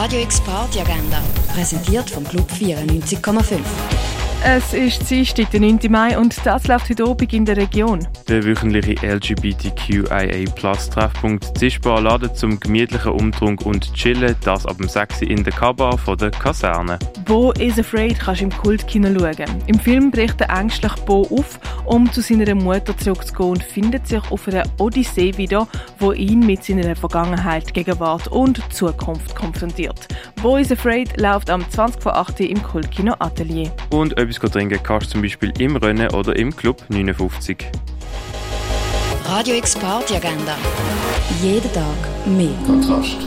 Radio X Party Agenda, präsentiert vom Club 94,5. Es ist Dienstag, der 9. Mai und das läuft heute Abend in der Region. Der wöchentliche LGBTQIA-Plus-Treffpunkt Zischbar ladet zum gemütlichen Umtrunk und Chillen, das ab dem 6. in der Kabar von der Kaserne. Bo is Afraid kannst du im Kultkino schauen. Im Film bricht der ängstliche Bo auf, um zu seiner Mutter zurückzugehen und findet sich auf einer Odyssee wieder, wo ihn mit seiner Vergangenheit, Gegenwart und Zukunft konfrontiert. Bo is Afraid läuft am 20 vor 8 im Kultkino Atelier. Und etwas trinken kannst du zum Beispiel im Rennen oder im Club 59. Radio X Party Agenda. Jeden Tag mehr. Kontrast.